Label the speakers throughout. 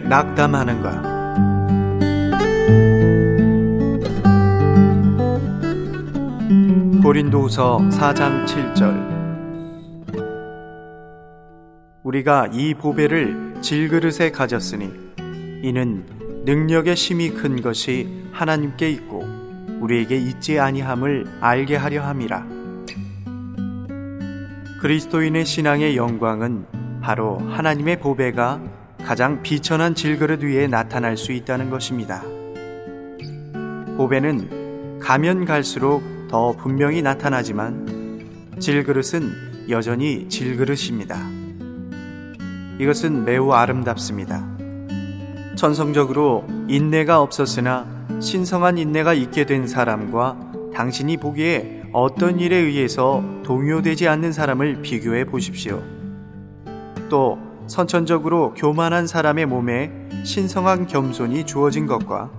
Speaker 1: 낙담하는가? 고린도후서 4장 7절 우리가 이 보배를 질그릇에 가졌으니 이는 능력의 심이 큰 것이 하나님께 있고 우리에게 있지 아니함을 알게 하려 함이라 그리스도인의 신앙의 영광은 바로 하나님의 보배가 가장 비천한 질그릇 위에 나타날 수 있다는 것입니다. 보배는 가면 갈수록 더 분명히 나타나지만 질그릇은 여전히 질그릇입니다. 이것은 매우 아름답습니다. 천성적으로 인내가 없었으나 신성한 인내가 있게 된 사람과 당신이 보기에 어떤 일에 의해서 동요되지 않는 사람을 비교해 보십시오. 또 선천적으로 교만한 사람의 몸에 신성한 겸손이 주어진 것과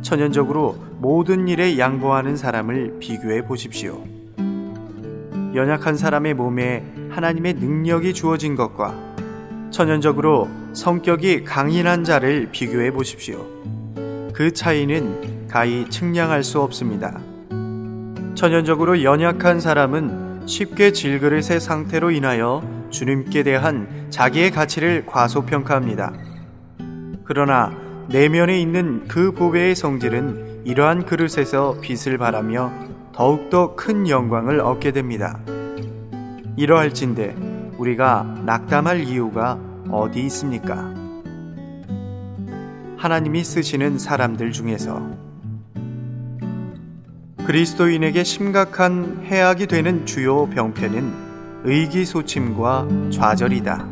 Speaker 1: 천연적으로 모든 일에 양보하는 사람을 비교해 보십시오. 연약한 사람의 몸에 하나님의 능력이 주어진 것과 천연적으로 성격이 강인한 자를 비교해 보십시오. 그 차이는 가히 측량할 수 없습니다. 천연적으로 연약한 사람은 쉽게 질그릇의 상태로 인하여 주님께 대한 자기의 가치를 과소평가합니다. 그러나 내면에 있는 그 보배의 성질은 이러한 그릇에서 빛을 발하며 더욱더 큰 영광을 얻게 됩니다. 이러할진대 우리가 낙담할 이유가 어디 있습니까? 하나님이 쓰시는 사람들 중에서 그리스도인에게 심각한 해악이 되는 주요 병폐는 의기소침과 좌절이다.